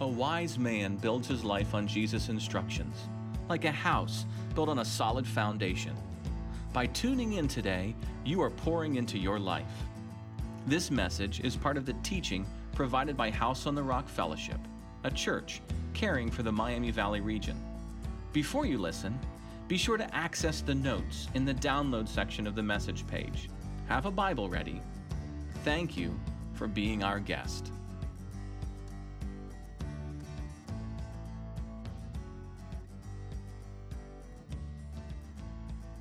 A wise man builds his life on Jesus' instructions, like a house built on a solid foundation. By tuning in today, you are pouring into your life. This message is part of the teaching provided by House on the Rock Fellowship, a church caring for the Miami Valley region. Before you listen, be sure to access the notes in the download section of the message page. Have a Bible ready. Thank you for being our guest.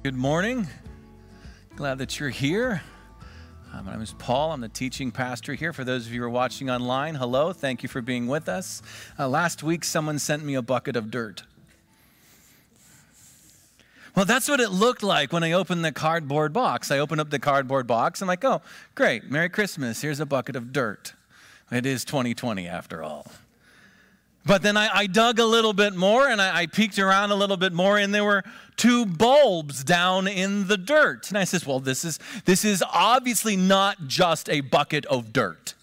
Good morning. Glad that you're here. Uh, my name is Paul. I'm the teaching pastor here. For those of you who are watching online, hello. Thank you for being with us. Uh, last week, someone sent me a bucket of dirt. Well, that's what it looked like when I opened the cardboard box. I opened up the cardboard box. I'm like, oh, great. Merry Christmas. Here's a bucket of dirt. It is 2020 after all. But then I, I, dug a little bit more and I, I, peeked around a little bit more, and there were two bulbs down in the dirt. And I says, Well, this is this is obviously not just a bucket of dirt.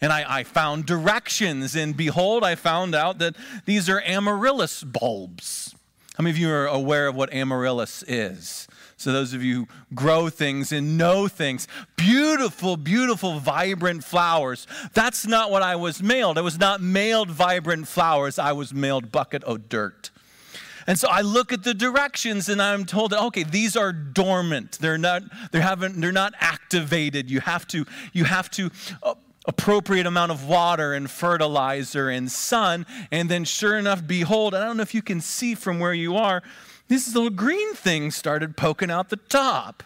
And I, I found directions, and behold, I found out that these are amaryllis bulbs. How many of you are aware of what amaryllis is? So, those of you who grow things and know things, beautiful, beautiful, vibrant flowers. That's not what I was mailed. I was not mailed vibrant flowers, I was mailed bucket of dirt. And so I look at the directions and I'm told, okay, these are dormant. They're not, they haven't, they're not activated. You have to, you have to uh, appropriate amount of water and fertilizer and sun. And then sure enough, behold, I don't know if you can see from where you are, this little green thing started poking out the top.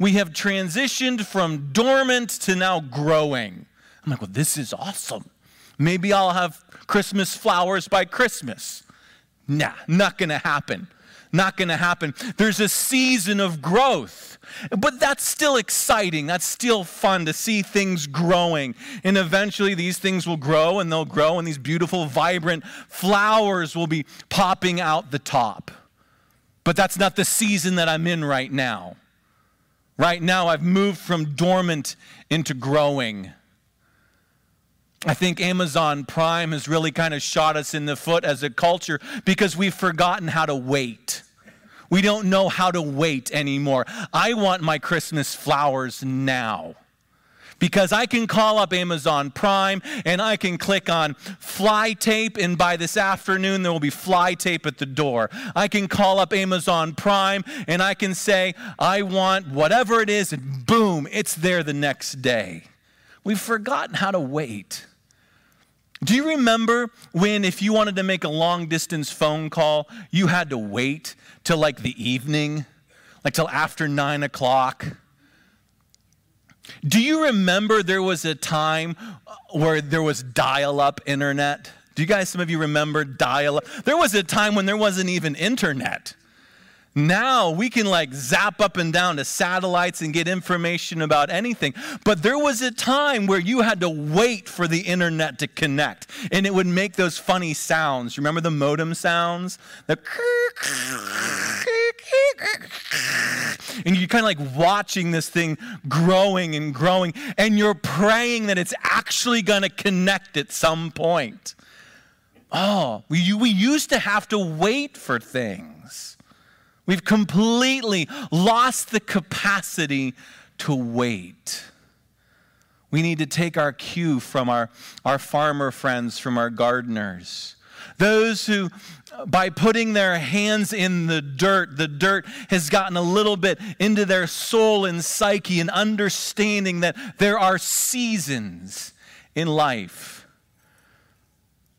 We have transitioned from dormant to now growing. I'm like, well, this is awesome. Maybe I'll have Christmas flowers by Christmas. Nah, not gonna happen. Not gonna happen. There's a season of growth. But that's still exciting. That's still fun to see things growing. And eventually these things will grow and they'll grow, and these beautiful, vibrant flowers will be popping out the top. But that's not the season that I'm in right now. Right now, I've moved from dormant into growing. I think Amazon Prime has really kind of shot us in the foot as a culture because we've forgotten how to wait. We don't know how to wait anymore. I want my Christmas flowers now because I can call up Amazon Prime and I can click on fly tape, and by this afternoon, there will be fly tape at the door. I can call up Amazon Prime and I can say, I want whatever it is, and boom, it's there the next day. We've forgotten how to wait. Do you remember when, if you wanted to make a long distance phone call, you had to wait till like the evening, like till after nine o'clock? Do you remember there was a time uh, where there was dial up internet? Do you guys, some of you remember dial up? There was a time when there wasn't even internet. Now we can like zap up and down to satellites and get information about anything. But there was a time where you had to wait for the internet to connect and it would make those funny sounds. Remember the modem sounds? The and you're kind of like watching this thing growing and growing and you're praying that it's actually going to connect at some point. Oh, we, we used to have to wait for things. We've completely lost the capacity to wait. We need to take our cue from our, our farmer friends, from our gardeners. Those who, by putting their hands in the dirt, the dirt has gotten a little bit into their soul and psyche and understanding that there are seasons in life.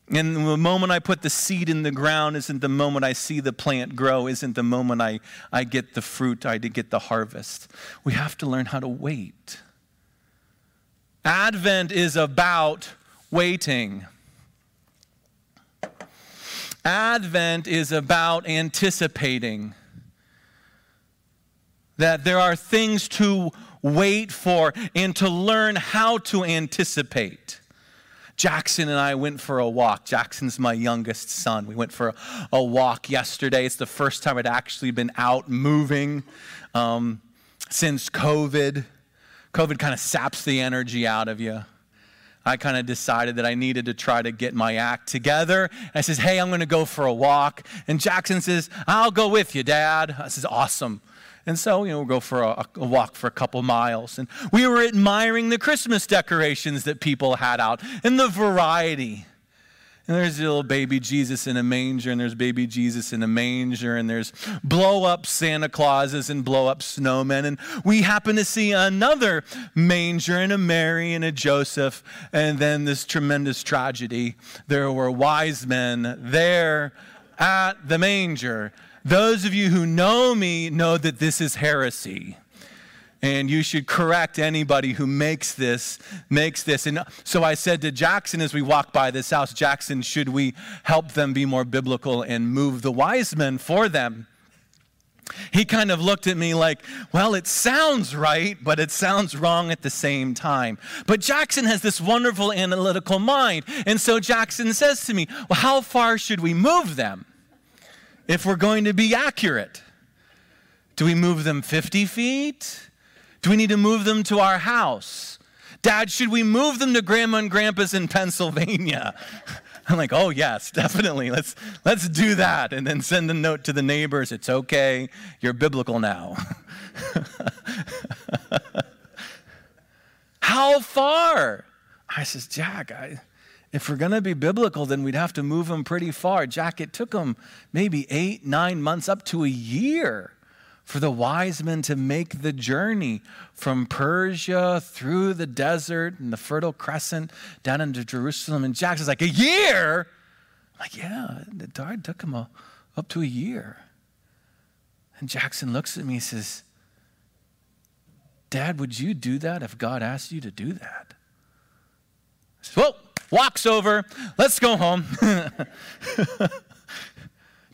And the moment I put the seed in the ground isn't the moment I see the plant grow, isn't the moment I, I get the fruit, I get the harvest. We have to learn how to wait. Advent is about waiting. Advent is about anticipating that there are things to wait for and to learn how to anticipate. Jackson and I went for a walk. Jackson's my youngest son. We went for a, a walk yesterday. It's the first time I'd actually been out moving um, since COVID. COVID kind of saps the energy out of you. I kind of decided that I needed to try to get my act together. I says, Hey, I'm going to go for a walk. And Jackson says, I'll go with you, Dad. I says, Awesome. And so, you know, we'll go for a, a, walk for a couple miles. And we were admiring the Christmas decorations that people had out and the variety. And there's a little baby Jesus in a manger, and there's baby Jesus in a manger, and there's blow up Santa Clauses and blow up snowmen. And we happen to see another manger and a Mary and a Joseph, and then this tremendous tragedy. There were wise men there at the manger. Those of you who know me know that this is heresy and you should correct anybody who makes this makes this and so i said to jackson as we walked by this house jackson should we help them be more biblical and move the wise men for them he kind of looked at me like, well, it sounds right, but it sounds wrong at the same time. But Jackson has this wonderful analytical mind. And so Jackson says to me, well, how far should we move them if we're going to be accurate? Do we move them 50 feet? Do we need to move them to our house? Dad, should we move them to grandma and grandpa's in Pennsylvania? I'm like, oh yes, definitely. Let's let's do that. And then send a note to the neighbors. It's okay. You're biblical now. How far? I says, Jack, I, if we're going to be biblical, then we'd have to move them pretty far. Jack, it took them maybe eight, nine months, up to a year for the wise men to make the journey from Persia through the desert and the Fertile Crescent down into Jerusalem. And Jackson's like, A year? I'm like, Yeah, it took him a, up to a year. And Jackson looks at me and says, Dad, would you do that if God asked you to do that? I says, Well, walks over. Let's go home.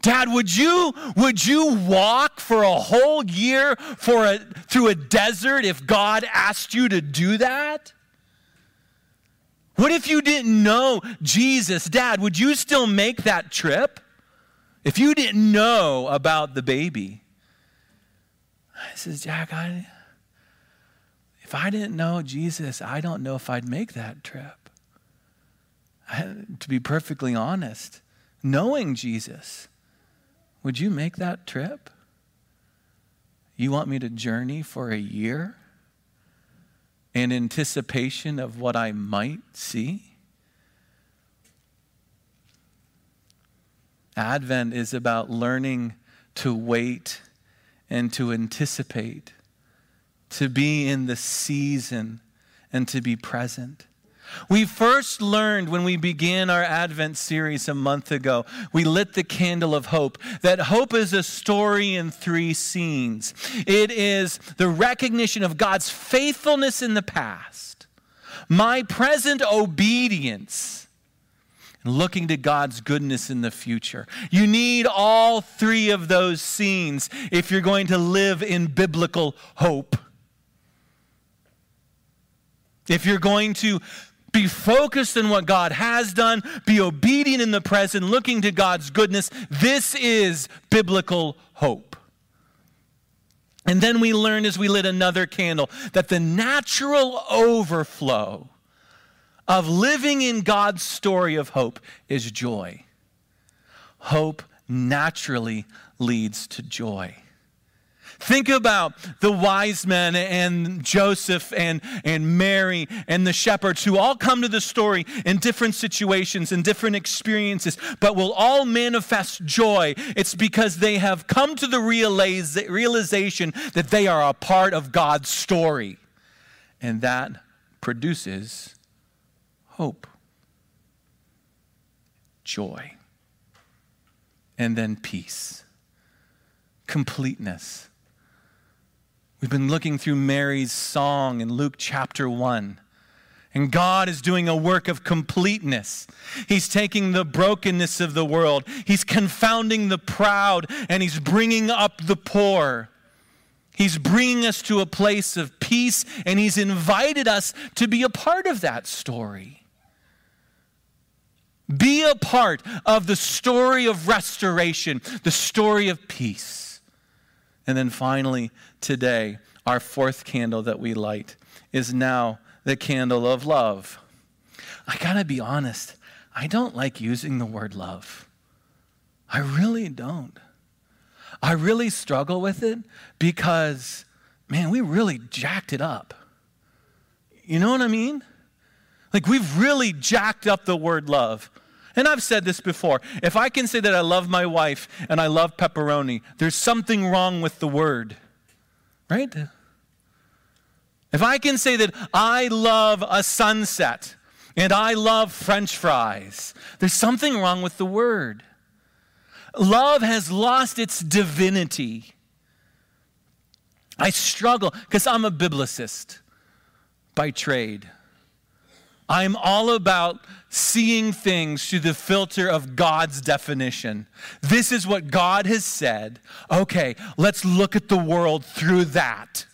Dad, would you would you walk for a whole year for a, through a desert if God asked you to do that? What if you didn't know Jesus? Dad, would you still make that trip? If you didn't know about the baby. I says, Jack, I, if I didn't know Jesus, I don't know if I'd make that trip. I, to be perfectly honest, knowing Jesus, would you make that trip? You want me to journey for a year in anticipation of what I might see? Advent is about learning to wait and to anticipate, to be in the season and to be present. We first learned when we began our Advent series a month ago, we lit the candle of hope, that hope is a story in three scenes. It is the recognition of God's faithfulness in the past, my present obedience, and looking to God's goodness in the future. You need all three of those scenes if you're going to live in biblical hope. If you're going to be focused in what God has done. Be obedient in the present, looking to God's goodness. This is biblical hope. And then we learned as we lit another candle that the natural overflow of living in God's story of hope is joy. Hope naturally leads to joy. Think about the wise men and Joseph and, and Mary and the shepherds who all come to the story in different situations and different experiences, but will all manifest joy. It's because they have come to the realization that they are a part of God's story. And that produces hope, joy, and then peace, completeness We've been looking through Mary's song in Luke chapter 1. And God is doing a work of completeness. He's taking the brokenness of the world, He's confounding the proud, and He's bringing up the poor. He's bringing us to a place of peace, and He's invited us to be a part of that story. Be a part of the story of restoration, the story of peace. And then finally, today, our fourth candle that we light is now the candle of love. I gotta be honest, I don't like using the word love. I really don't. I really struggle with it because, man, we really jacked it up. You know what I mean? Like, we've really jacked up the word love. And I've said this before. If I can say that I love my wife and I love pepperoni, there's something wrong with the word, right? If I can say that I love a sunset and I love french fries, there's something wrong with the word. Love has lost its divinity. I struggle because I'm a biblicist by trade. I'm all about seeing things through the filter of God's definition. This is what God has said. Okay, let's look at the world through that.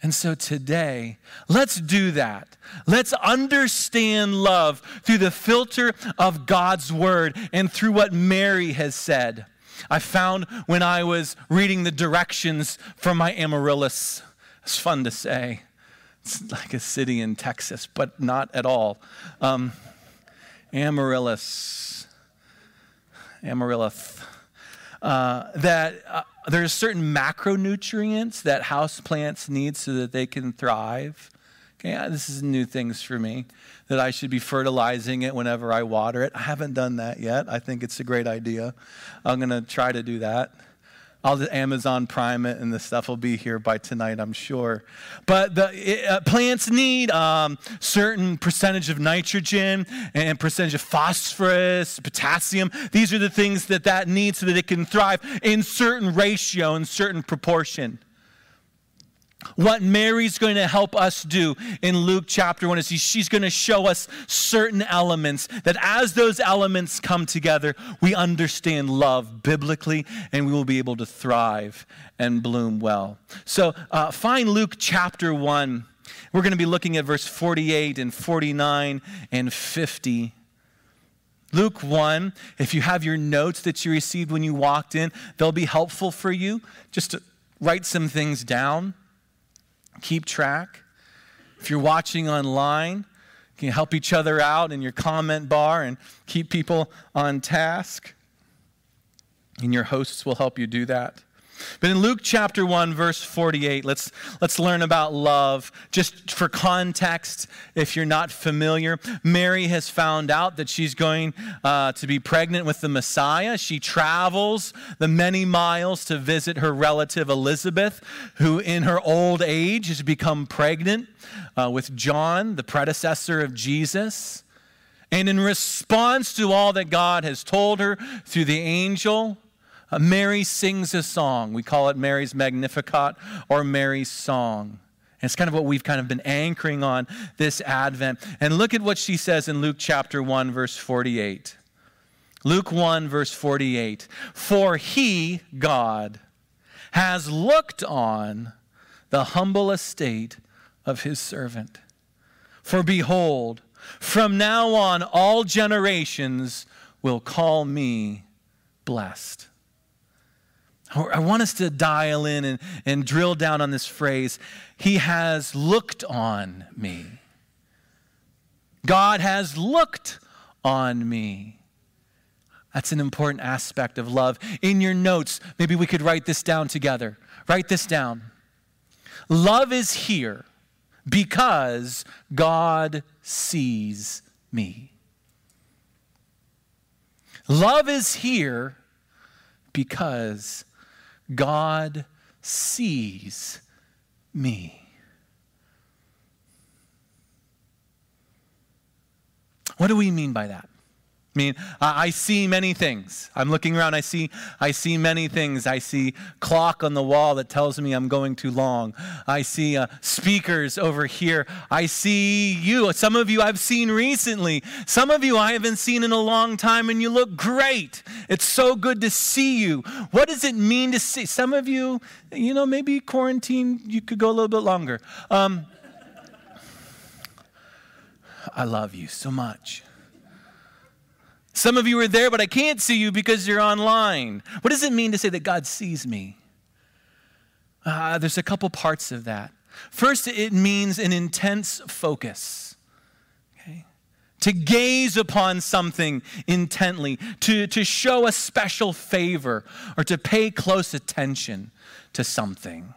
And so today, let's do that. Let's understand love through the filter of God's word and through what Mary has said. I found when I was reading the directions for my amaryllis, it's fun to say. It's like a city in Texas, but not at all. Um, amaryllis. Amaryllis. Uh, that uh, there's certain macronutrients that house plants need so that they can thrive. Okay, uh, this is new things for me that I should be fertilizing it whenever I water it. I haven't done that yet. I think it's a great idea. I'm going to try to do that. I'll just Amazon Prime it, and the stuff will be here by tonight, I'm sure. But the uh, plants need um, certain percentage of nitrogen and percentage of phosphorus, potassium. These are the things that that needs so that it can thrive in certain ratio, in certain proportion what Mary's going to help us do in Luke chapter 1 is she's going to show us certain elements that as those elements come together, we understand love biblically and we will be able to thrive and bloom well. So uh, find Luke chapter 1. We're going to be looking at verse 48 and 49 and 50. Luke 1, if you have your notes that you received when you walked in, they'll be helpful for you just to write some things down keep track. If you're watching online, you can help each other out in your comment bar and keep people on task. And your hosts will help you do that. But in Luke chapter 1, verse 48, let's, let's learn about love. Just for context, if you're not familiar, Mary has found out that she's going uh, to be pregnant with the Messiah. She travels the many miles to visit her relative Elizabeth, who in her old age has become pregnant uh, with John, the predecessor of Jesus. And in response to all that God has told her through the angel, Uh, Mary sings a song. We call it Mary's Magnificat or Mary's Song. And it's kind of what we've kind of been anchoring on this Advent. And look at what she says in Luke chapter 1, verse 48. Luke 1, verse 48. For he, God, has looked on the humble estate of his servant. For behold, from now on all generations will call me blessed. I want us to dial in and, and drill down on this phrase He has looked on me. God has looked on me. That's an important aspect of love. In your notes, maybe we could write this down together. Write this down. Love is here because God sees me. Love is here because God sees me. What do we mean by that? I mean, I see many things. I'm looking around, I see, I see many things. I see clock on the wall that tells me I'm going too long. I see uh, speakers over here. I see you. Some of you I've seen recently. Some of you I haven't seen in a long time, and you look great. It's so good to see you. What does it mean to see? Some of you, you know, maybe quarantine, you could go a little bit longer. Um, I love you so much. Some of you are there, but I can't see you because you're online. What does it mean to say that God sees me? Uh, there's a couple parts of that. First, it means an intense focus. Okay? to gaze upon something intently, to, to show a special favor, or to pay close attention to something.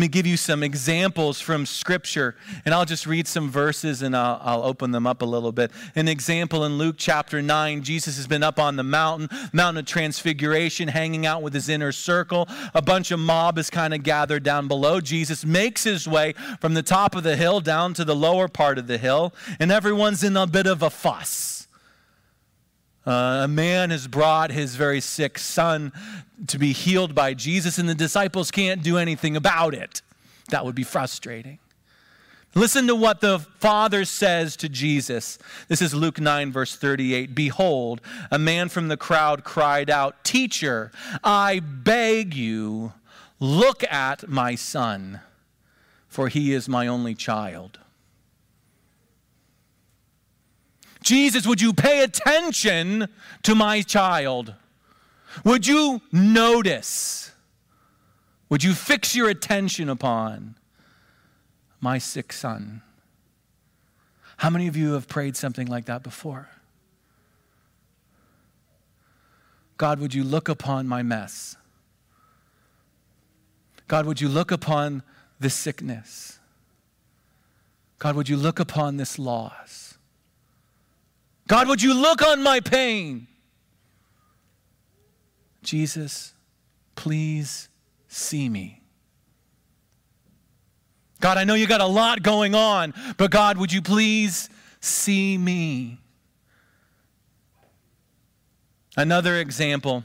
Let me give you some examples from Scripture, and I'll just read some verses and I'll, I'll, open them up a little bit. An example in Luke chapter 9, Jesus has been up on the mountain, Mountain of Transfiguration, hanging out with his inner circle. A bunch of mob is kind of gathered down below. Jesus makes his way from the top of the hill down to the lower part of the hill, and everyone's in a bit of a fuss. Uh, a man has brought his very sick son to be healed by Jesus, and the disciples can't do anything about it. That would be frustrating. Listen to what the Father says to Jesus. This is Luke 9, verse 38. Behold, a man from the crowd cried out, Teacher, I beg you, look at my son, for he is my only child. Jesus, would you pay attention to my child? Would you notice? Would you fix your attention upon my sick son? How many of you have prayed something like that before? God, would you look upon my mess? God, would you look upon this sickness? God, would you look upon this loss? God, would you look on my pain? Jesus, please see me. God, I know you got a lot going on, but God, would you please see me? Another example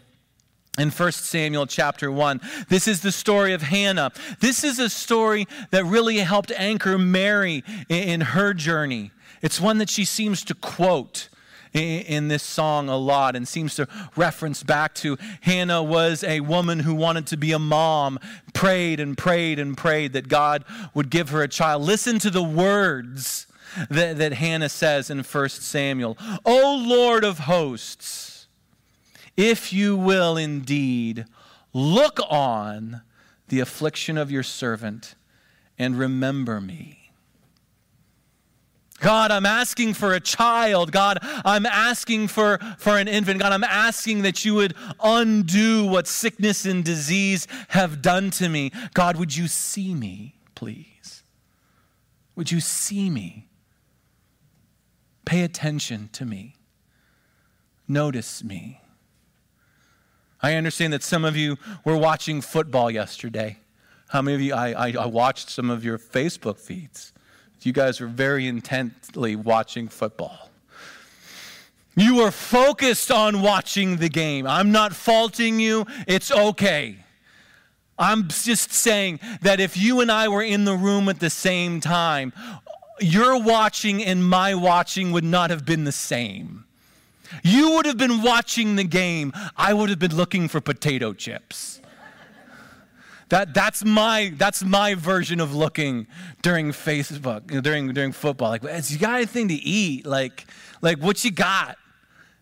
in 1 Samuel chapter 1. This is the story of Hannah. This is a story that really helped anchor Mary in her journey. It's one that she seems to quote in this song a lot and seems to reference back to Hannah was a woman who wanted to be a mom, prayed and prayed and prayed that God would give her a child. Listen to the words that, that Hannah says in 1 Samuel O Lord of hosts, if you will indeed look on the affliction of your servant and remember me. God, I'm asking for a child. God, I'm asking for, for an infant. God, I'm asking that you would undo what sickness and disease have done to me. God, would you see me, please? Would you see me? Pay attention to me. Notice me. I understand that some of you were watching football yesterday. How many of you? I, I, I watched some of your Facebook feeds. You guys were very intently watching football. You were focused on watching the game. I'm not faulting you. It's okay. I'm just saying that if you and I were in the room at the same time, your watching and my watching would not have been the same. You would have been watching the game. I would have been looking for potato chips. That, that's, my, that's my version of looking during Facebook, during, during football. Like, you got anything to eat? Like, like, what you got?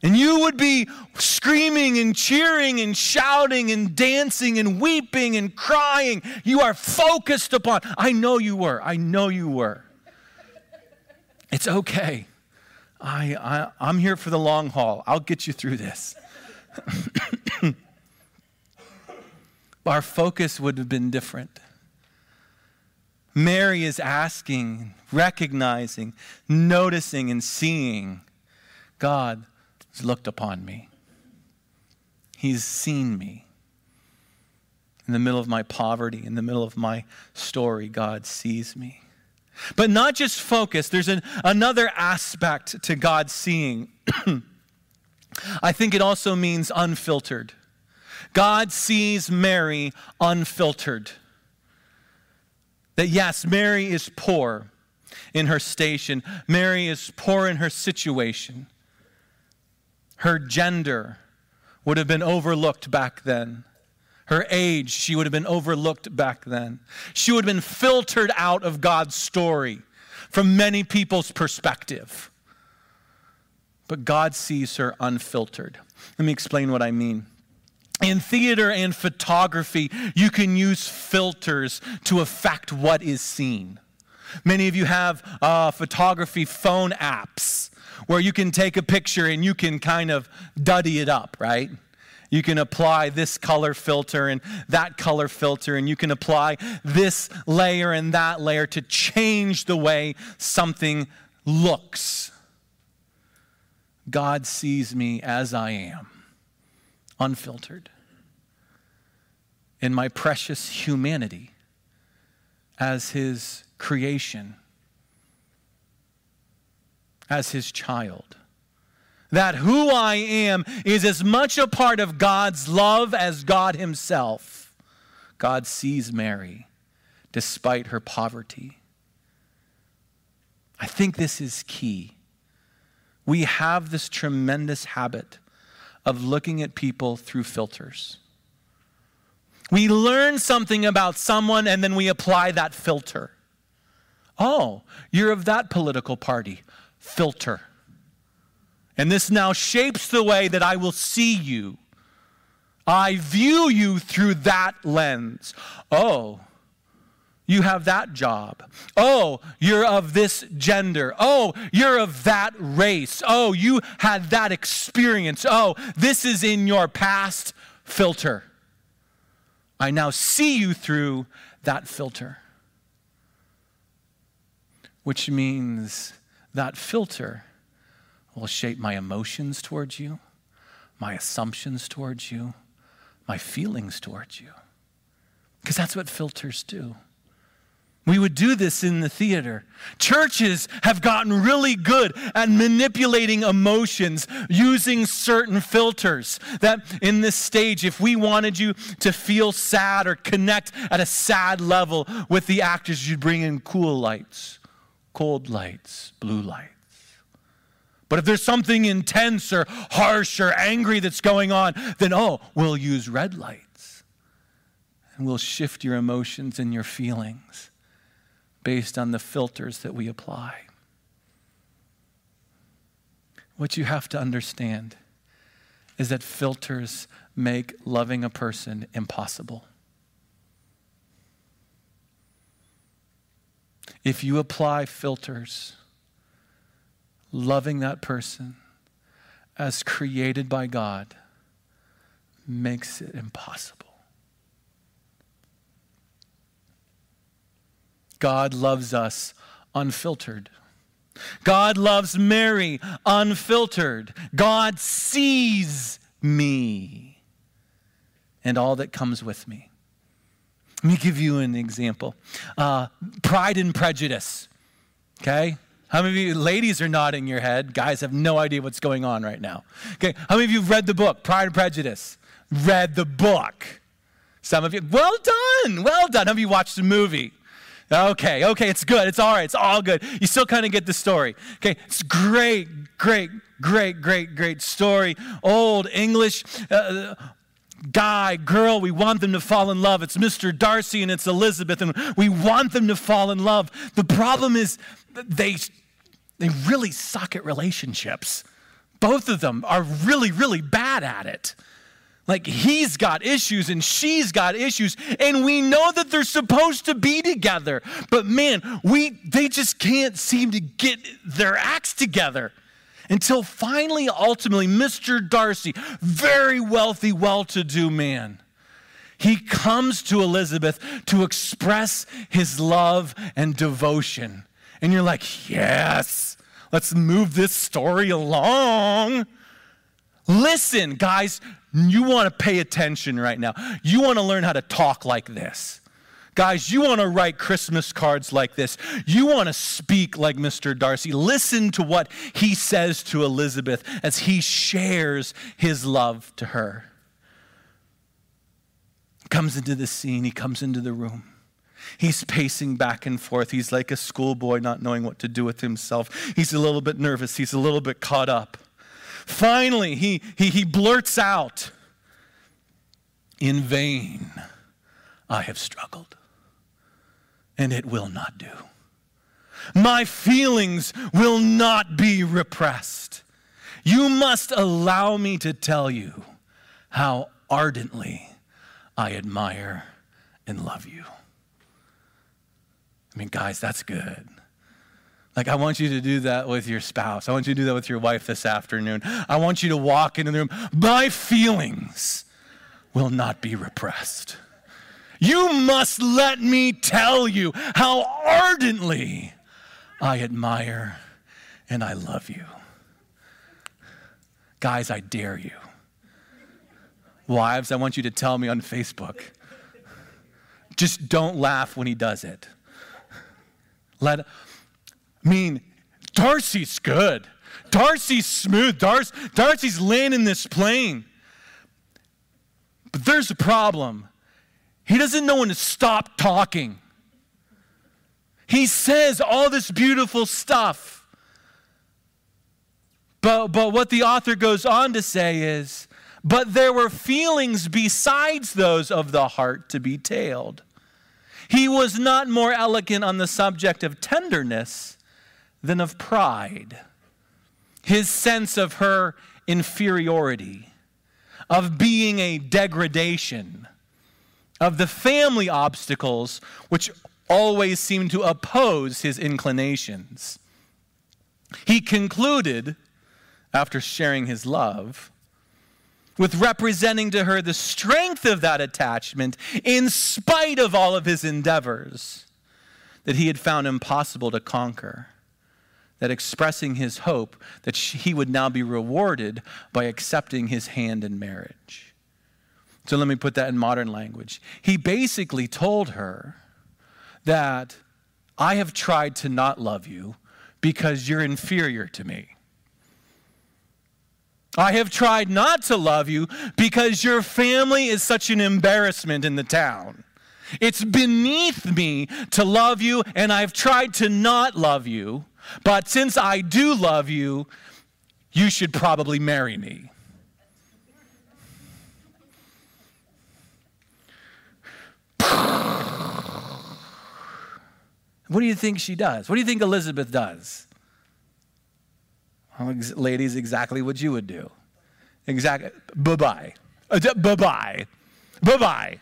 And you would be screaming and cheering and shouting and dancing and weeping and crying. You are focused upon. I know you were. I know you were. It's okay. I, I, I'm here for the long haul. I'll get you through this. our focus would have been different. Mary is asking, recognizing, noticing, and seeing God has looked upon me. He's seen me. In the middle of my poverty, in the middle of my story, God sees me. But not just focus, there's an, another aspect to God seeing. I think it also means unfiltered. God sees Mary unfiltered. That yes, Mary is poor in her station, Mary is poor in her situation. Her gender would have been overlooked back then. Her age, she would have been overlooked back then. She would have been filtered out of God's story from many people's perspective. But God sees her unfiltered. Let me explain what I mean. In theater and photography, you can use filters to affect what is seen. Many of you have uh, photography phone apps where you can take a picture and you can kind of duddy it up, right? You can apply this color filter and that color filter, and you can apply this layer and that layer to change the way something looks. God sees me as I am, unfiltered, in my precious humanity as His creation, as His child that who I am is as much a part of God's love as God Himself. God sees Mary despite her poverty. I think this is key. We have this tremendous habit of looking at people through filters. We learn something about someone and then we apply that filter. Oh, you're of that political party. Filter. And this now shapes the way that I will see you. I view you through that lens. Oh, you have that job. Oh, you're of this gender. Oh, you're of that race. Oh, you had that experience. Oh, this is in your past filter. I now see you through that filter. Which means that filter will shape my emotions towards you, my assumptions towards you, my feelings towards you. Because that's what filters do. We would do this in the theater. Churches have gotten really good at manipulating emotions using certain filters. That in this stage, if we wanted you to feel sad or connect at a sad level with the actors, you'd bring in cool lights, cold lights, blue lights. But if there's something intense or harsh or angry that's going on, then oh, we'll use red lights. And we'll shift your emotions and your feelings based on the filters that we apply. What you have to understand is that filters make loving a person impossible. If you apply filters, loving that person as created by God makes it impossible. God loves us unfiltered. God loves Mary unfiltered. God sees me and all that comes with me. Let me give you an example uh, Pride and Prejudice. Okay? How many of you ladies are nodding your head? Guys have no idea what's going on right now. Okay, how many of you have read the book, Pride and Prejudice? Read the book. Some of you, well done, well done. How many of you watched the movie? Okay, okay, it's good. It's all right. It's all good. You still kind of get the story. Okay, it's great, great, great, great, great story. Old English. Uh, guy, girl, we want them to fall in love. It's Mr. Darcy and it's Elizabeth, and we want them to fall in love. The problem is they they really suck at relationships. Both of them are really, really bad at it. Like he's got issues and she's got issues and we know that they're supposed to be together. But man, we they just can't seem to get their acts together. Until finally ultimately Mr. Darcy, very wealthy, well-to-do man, he comes to Elizabeth to express his love and devotion. And you're like, yes, let's move this story along. Listen, guys, you want to pay attention right now. You want to learn how to talk like this. Guys, you want to write Christmas cards like this. You want to speak like Mr. Darcy. Listen to what he says to Elizabeth as he shares his love to her. Comes into the scene, he comes into the room. He's pacing back and forth. He's like a schoolboy not knowing what to do with himself. He's a little bit nervous. He's a little bit caught up. Finally, he, he, he blurts out, In vain I have struggled, and it will not do. My feelings will not be repressed. You must allow me to tell you how ardently I admire and love you. I mean, guys, that's good. Like, I want you to do that with your spouse. I want you to do that with your wife this afternoon. I want you to walk into the room. My feelings will not be repressed. You must let me tell you how ardently I admire and I love you. Guys, I dare you. Wives, I want you to tell me on Facebook. Just don't laugh when he does it. Let, I mean, Darcy's good. Darcy's smooth. Darcy, Darcy's landing this plane. But there's a problem. He doesn't know when to stop talking. He says all this beautiful stuff. But, but what the author goes on to say is, but there were feelings besides those of the heart to be tailed. He was not more elegant on the subject of tenderness than of pride. His sense of her inferiority, of being a degradation, of the family obstacles which always seemed to oppose his inclinations. He concluded, after sharing his love, with representing to her the strength of that attachment in spite of all of his endeavors that he had found impossible to conquer. That expressing his hope that he would now be rewarded by accepting his hand in marriage. So let me put that in modern language. He basically told her that I have tried to not love you because you're inferior to me. I have tried not to love you because your family is such an embarrassment in the town. It's beneath me to love you, and I've tried to not love you. But since I do love you, you should probably marry me. What do you think she does? What do you think Elizabeth does? Well, ladies, exactly what you would do. Exactly. Bye bye. Uh, bye bye. Bye bye.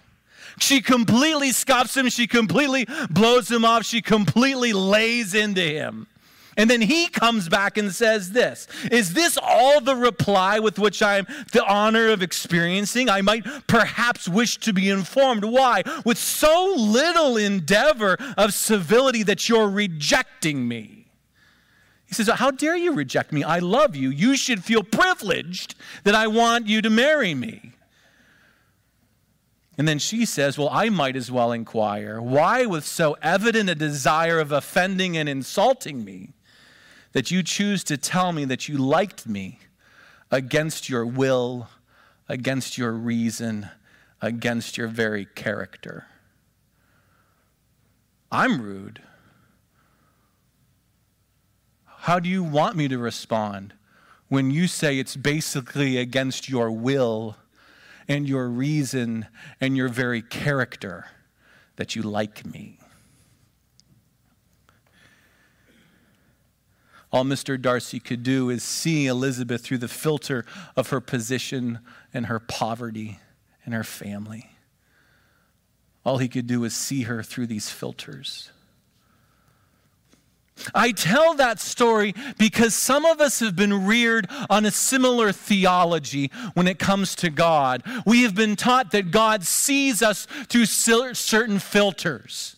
She completely scoffs him. She completely blows him off. She completely lays into him. And then he comes back and says this Is this all the reply with which I am the honor of experiencing? I might perhaps wish to be informed. Why? With so little endeavor of civility that you're rejecting me. He says, How dare you reject me? I love you. You should feel privileged that I want you to marry me. And then she says, Well, I might as well inquire, why, with so evident a desire of offending and insulting me, that you choose to tell me that you liked me against your will, against your reason, against your very character? I'm rude. How do you want me to respond when you say it's basically against your will and your reason and your very character that you like me? All Mr. Darcy could do is see Elizabeth through the filter of her position and her poverty and her family. All he could do was see her through these filters. I tell that story because some of us have been reared on a similar theology when it comes to God. We have been taught that God sees us through certain filters.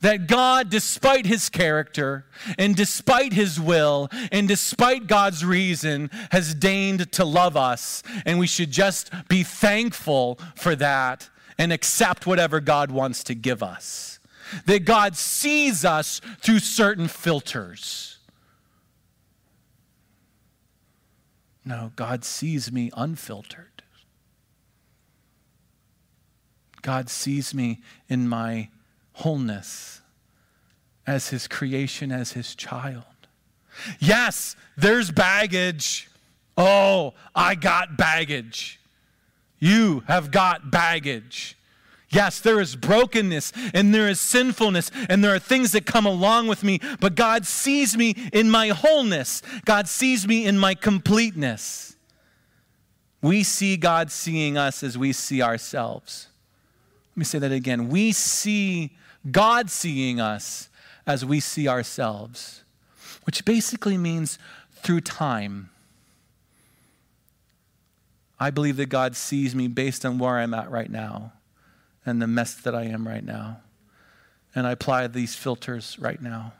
That God, despite his character and despite his will and despite God's reason, has deigned to love us. And we should just be thankful for that and accept whatever God wants to give us that God sees us through certain filters. No, God sees me unfiltered. God sees me in my wholeness as his creation, as his child. Yes, there's baggage. Oh, I got baggage. You have got baggage. Yes, there is brokenness and there is sinfulness and there are things that come along with me, but God sees me in my wholeness. God sees me in my completeness. We see God seeing us as we see ourselves. Let me say that again. We see God seeing us as we see ourselves, which basically means through time. I believe that God sees me based on where I'm at right now and the mess that I am right now. And I apply these filters right now.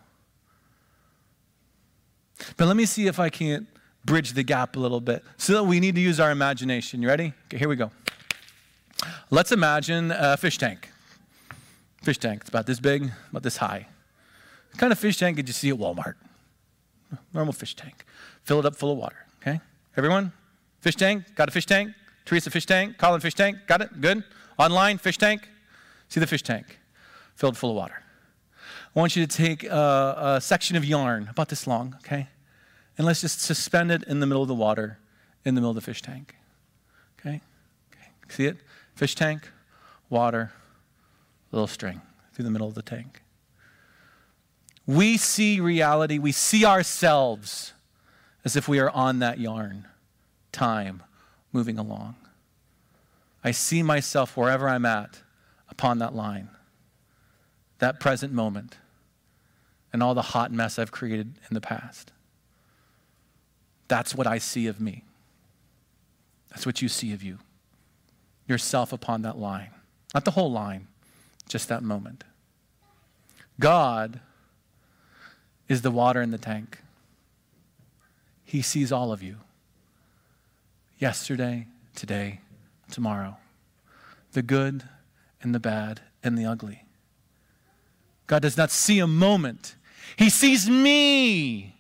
But let me see if I can't bridge the gap a little bit. So we need to use our imagination. You ready? Okay, here we go. Let's imagine a fish tank. Fish tank. It's about this big, about this high. What kind of fish tank did you see at Walmart? Normal fish tank. Fill it up full of water. Okay? Everyone? Fish tank? Got a fish tank? Teresa fish tank? Colin fish tank? Got it? Good? Online fish tank? See the fish tank filled full of water. I want you to take a, a section of yarn about this long, okay? And let's just suspend it in the middle of the water, in the middle of the fish tank. Okay? okay. See it? Fish tank, water, little string through the middle of the tank. We see reality, we see ourselves as if we are on that yarn, time moving along. I see myself wherever I'm at upon that line, that present moment, and all the hot mess I've created in the past. That's what I see of me. That's what you see of you. Yourself upon that line. Not the whole line, just that moment. God is the water in the tank. He sees all of you. Yesterday, today, tomorrow. The good and the bad and the ugly. God does not see a moment. He sees me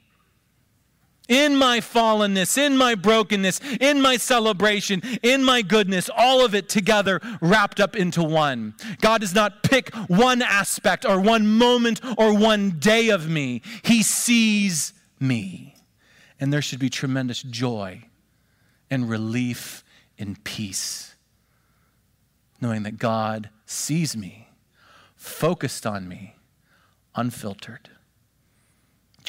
in my fallenness, in my brokenness, in my celebration, in my goodness, all of it together wrapped up into one. God does not pick one aspect or one moment or one day of me, He sees me. And there should be tremendous joy and relief and peace, knowing that God sees me, focused on me, unfiltered.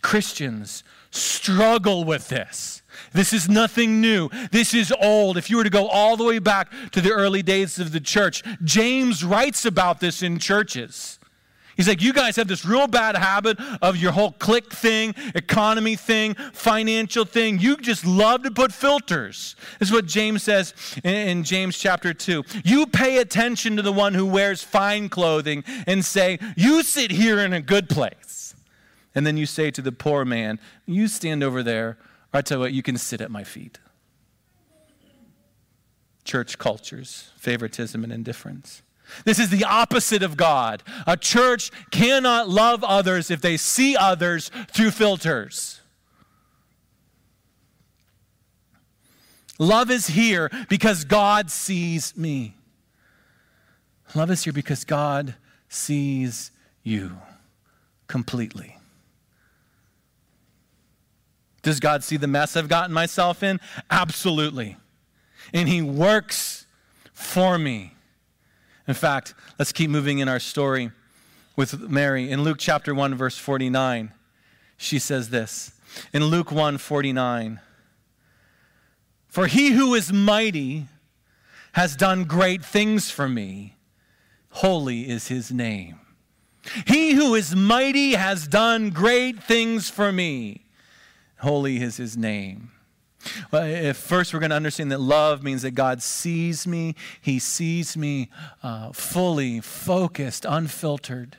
Christians struggle with this. This is nothing new. This is old. If you were to go all the way back to the early days of the church, James writes about this in churches. He's like, you guys have this real bad habit of your whole click thing, economy thing, financial thing. You just love to put filters. This is what James says in, in James chapter 2. You pay attention to the one who wears fine clothing and say, You sit here in a good place. And then you say to the poor man, You stand over there, or I tell you what, you can sit at my feet. Church cultures, favoritism, and indifference. This is the opposite of God. A church cannot love others if they see others through filters. Love is here because God sees me. Love is here because God sees you completely. Does God see the mess I've gotten myself in? Absolutely. And He works for me. In fact, let's keep moving in our story with Mary. In Luke chapter 1, verse 49, she says this. In Luke 1 49, For he who is mighty has done great things for me. Holy is his name. He who is mighty has done great things for me. Holy is his name. Well, if first we're going to understand that love means that God sees me, he sees me uh, fully, focused, unfiltered.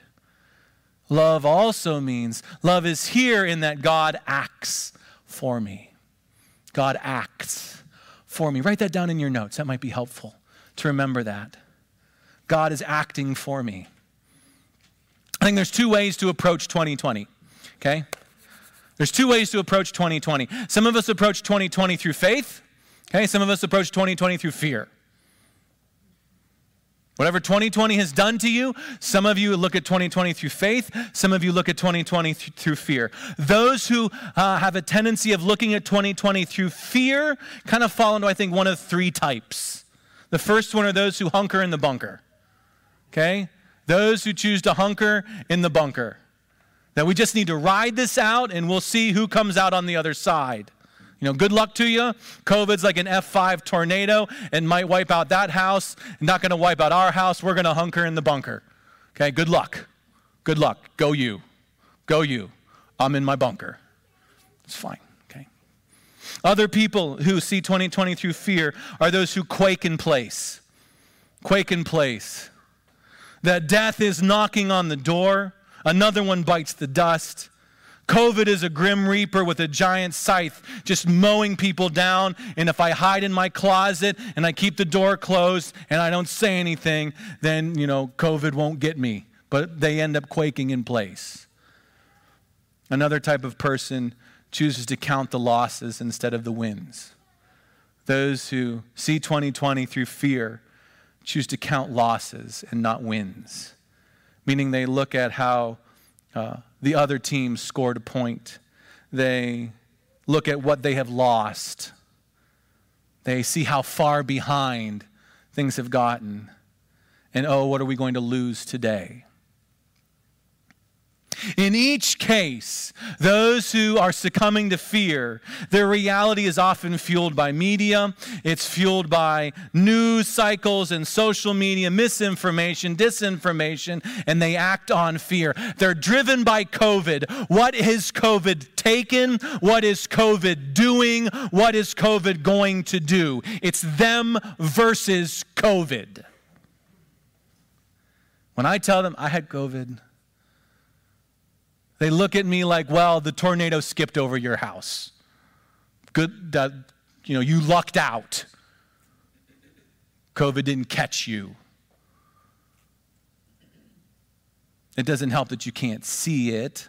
Love also means love is here in that God acts for me. God acts for me. Write that down in your notes. That might be helpful to remember that. God is acting for me. I think there's two ways to approach 2020, okay? There's two ways to approach 2020. Some of us approach 2020 through faith, okay? Some of us approach 2020 through fear. Whatever 2020 has done to you, some of you look at 2020 through faith, some of you look at 2020 th- through fear. Those who uh, have a tendency of looking at 2020 through fear kind of fall into, I think, one of three types. The first one are those who hunker in the bunker, okay? Those who choose to hunker in the bunker. That we just need to ride this out and we'll see who comes out on the other side. You know, good luck to you. COVID's like an F5 tornado and might wipe out that house. Not going to wipe out our house. We're going to hunker in the bunker. Okay, good luck. Good luck. Go you. Go you. I'm in my bunker. It's fine. Okay. Other people who see 2020 through fear are those who quake in place. Quake in place. That death is knocking on the door. Another one bites the dust. COVID is a grim reaper with a giant scythe just mowing people down. And if I hide in my closet and I keep the door closed and I don't say anything, then, you know, COVID won't get me. But they end up quaking in place. Another type of person chooses to count the losses instead of the wins. Those who see 2020 through fear choose to count losses and not wins, meaning they look at how uh, the other team scored a point. They look at what they have lost. They see how far behind things have gotten. And oh, what are we going to lose today? In each case, those who are succumbing to fear, their reality is often fueled by media, it's fueled by news cycles and social media, misinformation, disinformation, and they act on fear. They're driven by COVID. What is COVID taken? What is COVID doing? What is COVID going to do? It's them versus COVID. When I tell them I had COVID, they look at me like, well, the tornado skipped over your house. Good, that, you know, you lucked out. COVID didn't catch you. It doesn't help that you can't see it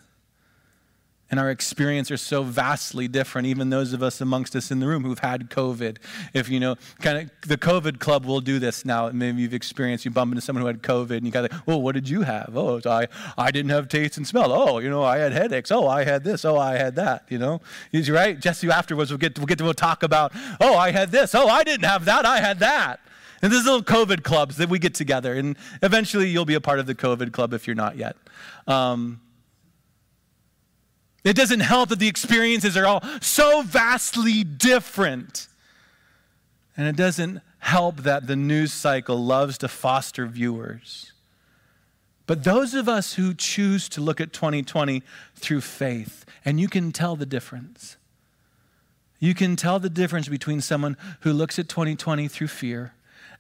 and our experience are so vastly different, even those of us amongst us in the room who've had COVID. If you know, kind of the COVID club will do this now. Maybe you've experienced, you bump into someone who had COVID and you got like, oh, what did you have? Oh, I, I didn't have taste and smell. Oh, you know, I had headaches. Oh, I had this. Oh, I had that. You know, he's right. Jesse, afterwards, we'll get, we'll get to we'll talk about, oh, I had this. Oh, I didn't have that. I had that. And there's little COVID clubs that we get together. And eventually you'll be a part of the COVID club if you're not yet. Um, it doesn't help that the experiences are all so vastly different. And it doesn't help that the news cycle loves to foster viewers. But those of us who choose to look at 2020 through faith, and you can tell the difference. You can tell the difference between someone who looks at 2020 through fear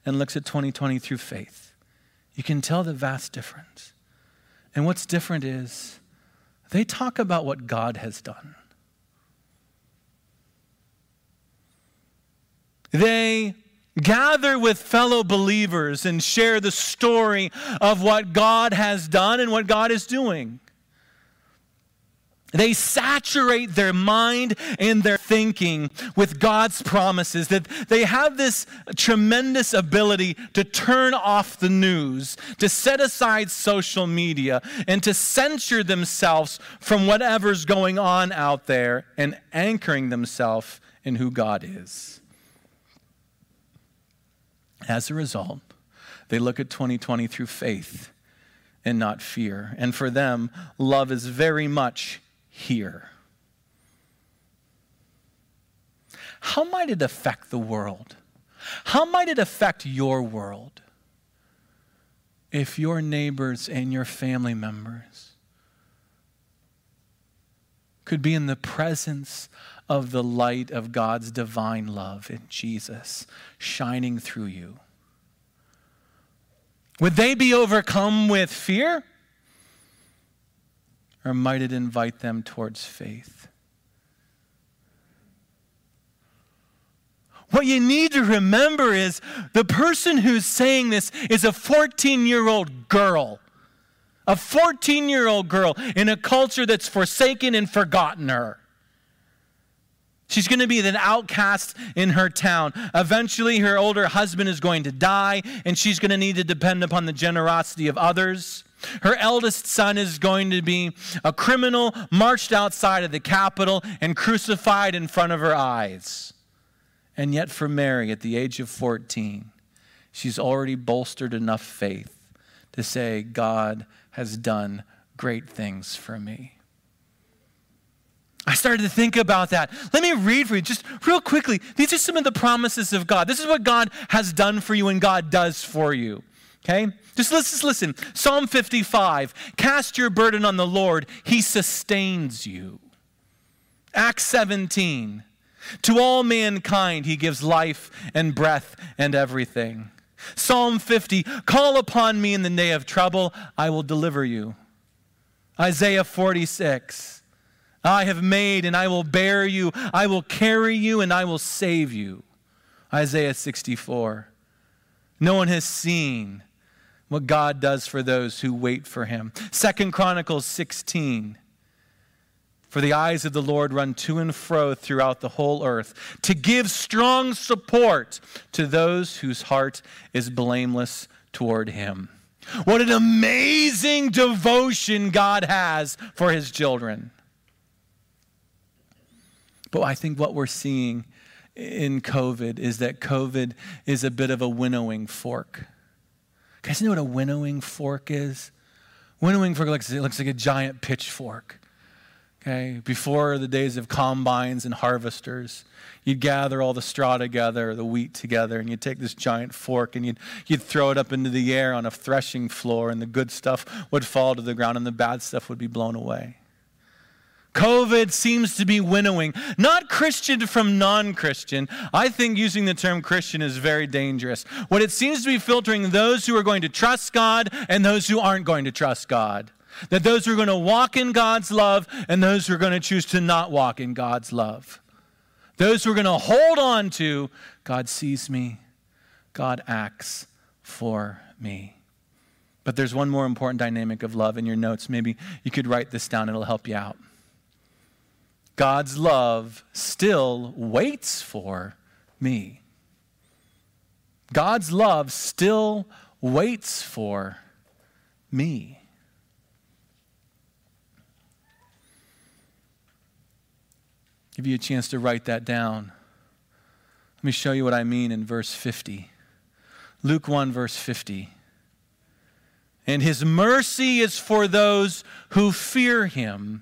and looks at 2020 through faith. You can tell the vast difference. And what's different is they talk about what God has done. They gather with fellow believers and share the story of what God has done and what God is doing. They saturate their mind and their thinking with God's promises, that they have this tremendous ability to turn off the news, to set aside social media, and to censure themselves from whatever's going on out there and anchoring themselves in who God is. As a result, they look at 2020 through faith and not fear. And for them, love is very much here. How might it affect the world? How might it affect your world if your neighbors and your family members could be in the presence of the light of God's divine love in Jesus shining through you? Would they be overcome with fear? Or might it invite them towards faith? What you need to remember is the person who's saying this is a 14 year old girl. A 14 year old girl in a culture that's forsaken and forgotten her. She's going to be an outcast in her town. Eventually, her older husband is going to die, and she's going to need to depend upon the generosity of others. Her eldest son is going to be a criminal marched outside of the capital and crucified in front of her eyes. And yet, for Mary, at the age of 14, she's already bolstered enough faith to say, God has done great things for me. I started to think about that. Let me read for you just real quickly. These are some of the promises of God. This is what God has done for you and God does for you. Okay? Just listen, listen. Psalm 55 Cast your burden on the Lord, He sustains you. Acts 17 To all mankind, He gives life and breath and everything. Psalm 50 Call upon me in the day of trouble, I will deliver you. Isaiah 46 I have made and I will bear you, I will carry you and I will save you. Isaiah 64 No one has seen what God does for those who wait for him. Second Chronicles 16 for the eyes of the Lord run to and fro throughout the whole earth to give strong support to those whose heart is blameless toward him. What an amazing devotion God has for his children. But I think what we're seeing in COVID is that COVID is a bit of a winnowing fork. You guys know what a winnowing fork is? Winnowing fork looks, looks like a giant pitchfork. Okay, before the days of combines and harvesters, you'd gather all the straw together, the wheat together, and you'd take this giant fork and you'd, you'd throw it up into the air on a threshing floor, and the good stuff would fall to the ground and the bad stuff would be blown away. COVID seems to be winnowing, not Christian from non Christian. I think using the term Christian is very dangerous. What it seems to be filtering those who are going to trust God and those who aren't going to trust God. That those who are going to walk in God's love and those who are going to choose to not walk in God's love. Those who are going to hold on to God sees me, God acts for me. But there's one more important dynamic of love in your notes. Maybe you could write this down, it'll help you out. God's love still waits for me. God's love still waits for me. give you a chance to write that down. Let me show you what I mean in verse 50. Luke 1, verse 50. And his mercy is for those who fear him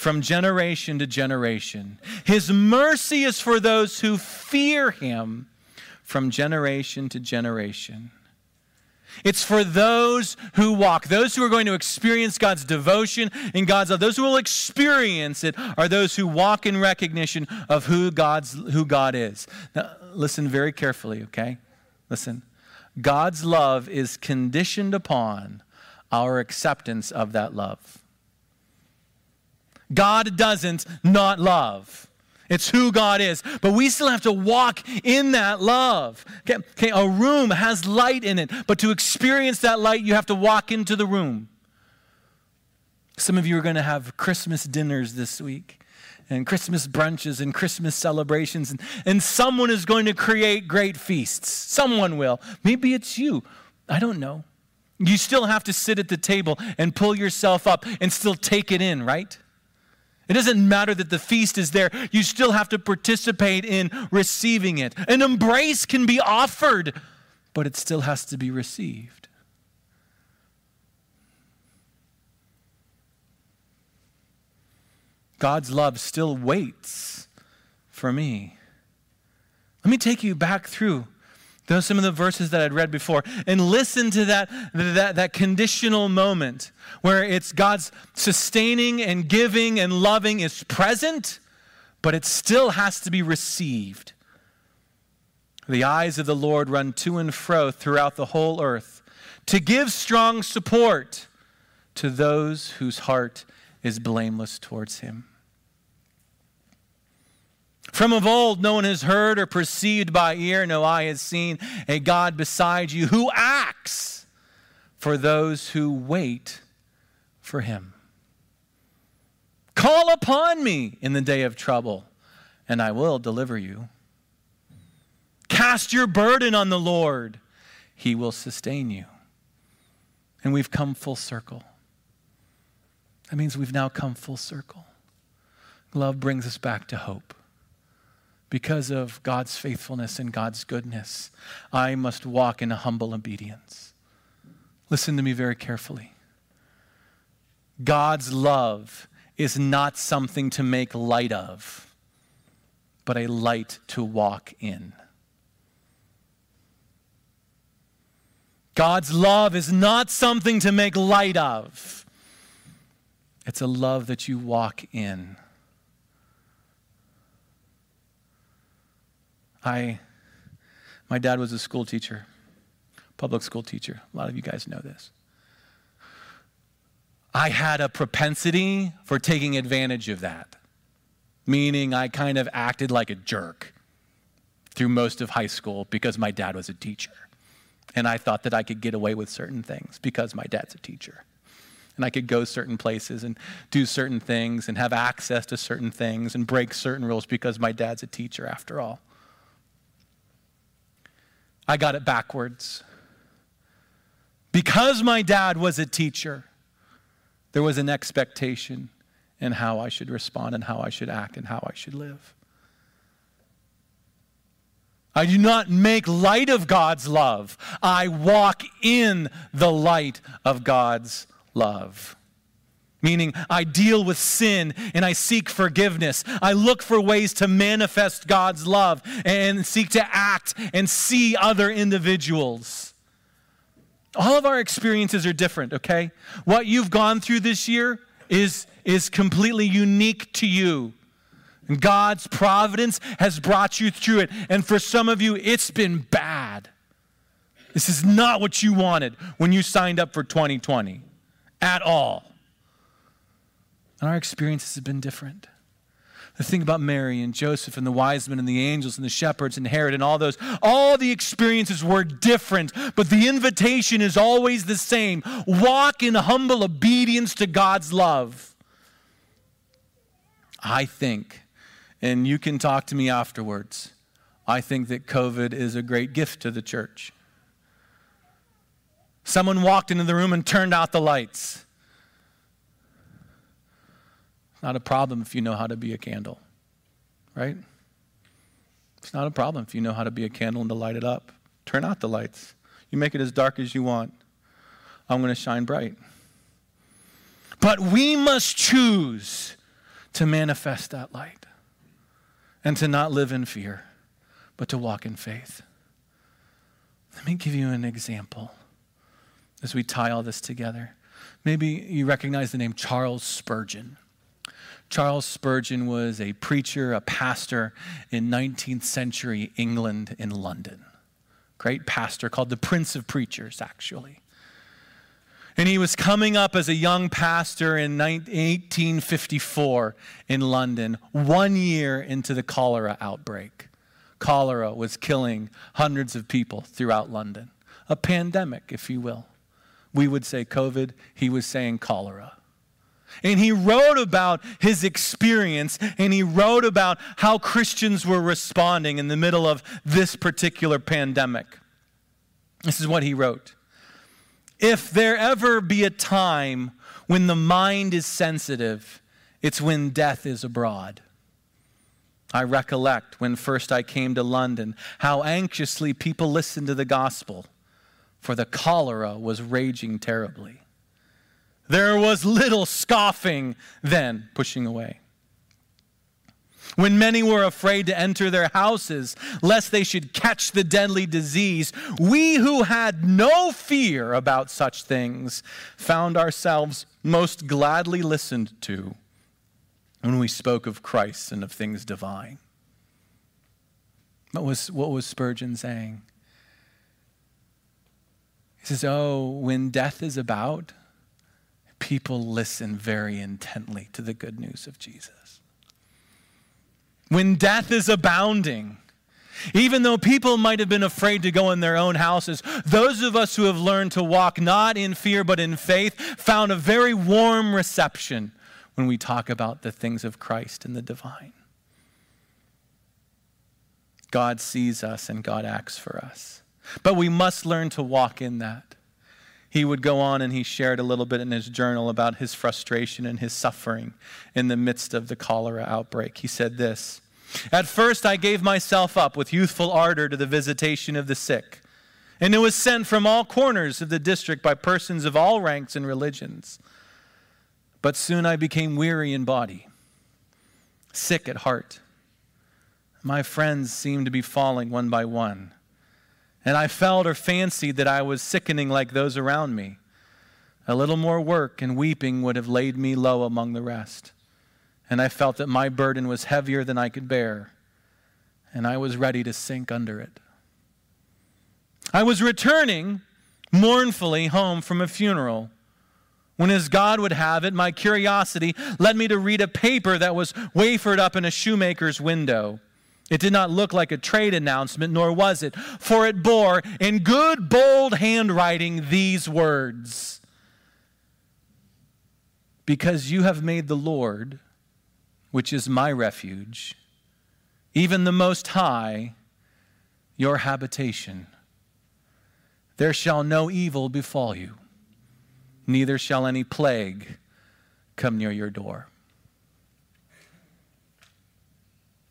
from generation to generation. His mercy is for those who fear him from generation to generation. It's for those who walk, those who are going to experience God's devotion and God's love. Those who will experience it are those who walk in recognition of who God's who God is. Now, listen very carefully, okay? Listen. God's love is conditioned upon our acceptance of that love. God doesn't not love. It's who God is. But we still have to walk in that love. Okay? okay, a room has light in it, but to experience that light, you have to walk into the room. Some of you are going to have Christmas dinners this week. And Christmas brunches and Christmas celebrations, and, and someone is going to create great feasts. Someone will. Maybe it's you. I don't know. You still have to sit at the table and pull yourself up and still take it in, right? It doesn't matter that the feast is there, you still have to participate in receiving it. An embrace can be offered, but it still has to be received. God's love still waits for me. Let me take you back through those some of the verses that I'd read before, and listen to that, that, that conditional moment where it's God's sustaining and giving and loving is present, but it still has to be received. The eyes of the Lord run to and fro throughout the whole earth to give strong support to those whose heart is blameless towards him. From of old, no one has heard or perceived by ear, no eye has seen a God beside you who acts for those who wait for him. Call upon me in the day of trouble, and I will deliver you. Cast your burden on the Lord, he will sustain you. And we've come full circle. That means we've now come full circle. Love brings us back to hope because of God's faithfulness and God's goodness, I must walk in a humble obedience. Listen to me very carefully. God's love is not something to make light of, but a light to walk in. God's love is not something to make light of. It's a love that you walk in. I, my dad was a school teacher, public school teacher. A lot of you guys know this. I had a propensity for taking advantage of that, meaning I kind of acted like a jerk through most of high school because my dad was a teacher. And I thought that I could get away with certain things because my dad's a teacher. And I could go certain places and do certain things and have access to certain things and break certain rules because my dad's a teacher, after all. I got it backwards. Because my dad was a teacher, there was an expectation in how I should respond and how I should act and how I should live. I do not make light of God's love. I walk in the light of God's love. Meaning, I deal with sin and I seek forgiveness. I look for ways to manifest God's love and seek to act and see other individuals. All of our experiences are different, okay? What you've gone through this year is, is completely unique to you. And God's providence has brought you through it. And for some of you, it's been bad. This is not what you wanted when you signed up for 2020 at all. And our experiences have been different. The thing about Mary and Joseph and the wise men and the angels and the shepherds and Herod and all those, all the experiences were different, but the invitation is always the same walk in humble obedience to God's love. I think and you can talk to me afterwards. I think that COVID is a great gift to the church. Someone walked into the room and turned out the lights. Not a problem if you know how to be a candle, right? It's not a problem if you know how to be a candle and to light it up. Turn out the lights. You make it as dark as you want. I'm going to shine bright. But we must choose to manifest that light and to not live in fear, but to walk in faith. Let me give you an example as we tie all this together. Maybe you recognize the name Charles Spurgeon. Charles Spurgeon was a preacher, a pastor in 19th century England in London. Great pastor called the Prince of Preachers, actually. And he was coming up as a young pastor in 1854 in London, one year into the cholera outbreak. Cholera was killing hundreds of people throughout London. A pandemic, if you will. We would say COVID, he was saying cholera. And he wrote about his experience and he wrote about how Christians were responding in the middle of this particular pandemic. This is what he wrote. If there ever be a time when the mind is sensitive, it's when death is abroad. I recollect when first I came to London how anxiously people listened to the gospel, for the cholera was raging terribly. There was little scoffing then, pushing away when many were afraid to enter their houses lest they should catch the deadly disease, we who had no fear about such things found ourselves most gladly listened to when we spoke of Christ and of things divine. What was, what was Spurgeon saying? He says, Oh, when death is about, people listen very intently to the good news of Jesus when death is abounding. Even though people might have been afraid to go in their own houses, those of us who have learned to walk not in fear but in faith found a very warm reception when we talk about the things of Christ and the divine. God sees us and God acts for us. But we must learn to walk in that. He would go on and he shared a little bit in his journal about his frustration and his suffering in the midst of the cholera outbreak. He said this At first, I gave myself up with youthful ardor to the visitation of the sick, and it was sent from all corners of the district by persons of all ranks and religions. But soon I became weary in body, sick at heart. My friends seemed to be falling one by one, and I felt or fancied that I was sickening like those around me. A little more work and weeping would have laid me low among the rest, and I felt that my burden was heavier than I could bear, and I was ready to sink under it. I was returning mournfully home from a funeral when, as God would have it, my curiosity led me to read a paper that was wafered up in a shoemaker's window. It did not look like a trade announcement, nor was it, for it bore in good, bold handwriting these words Because you have made the Lord, which is my refuge, even the Most High, your habitation there shall no evil befall you, neither shall any plague come near your door.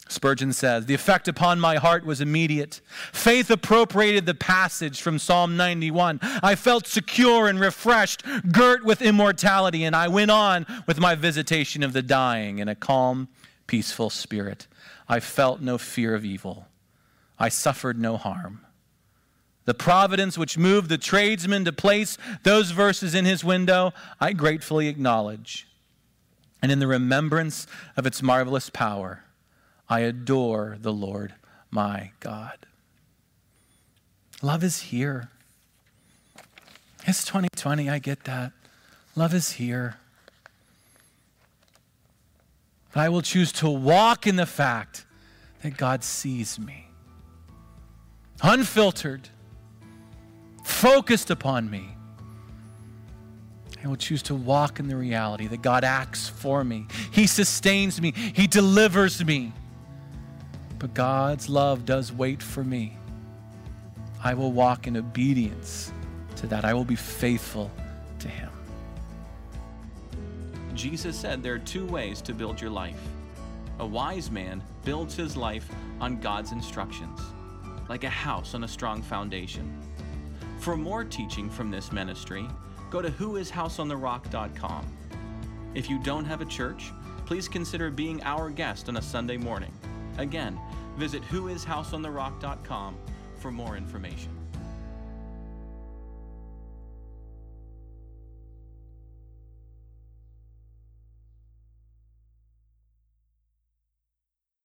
Spurgeon says, The effect upon my heart was immediate. Faith appropriated the passage from Psalm 91. I felt secure and refreshed, girt with immortality, and I went on with my visitation of the dying in a calm, peaceful spirit. I felt no fear of evil. I suffered no harm the providence which moved the tradesman to place those verses in his window, I gratefully acknowledge. And in the remembrance of its marvelous power, I adore the Lord my God. Love is here. It's 2020, I get that. Love is here. But I will choose to walk in the fact that God sees me. Unfiltered focused upon me. I will choose to walk in the reality that God acts for me. He sustains me. He delivers me. But God's love does wait for me. I will walk in obedience to that. I will be faithful to Him. Jesus said there are two ways to build your life. A wise man builds his life on God's instructions, like a house on a strong foundation. For more teaching from this ministry, go to whoishouseontherock.com. If you don't have a church, please consider being our guest on a Sunday morning. Again, visit whoishouseontherock.com for more information.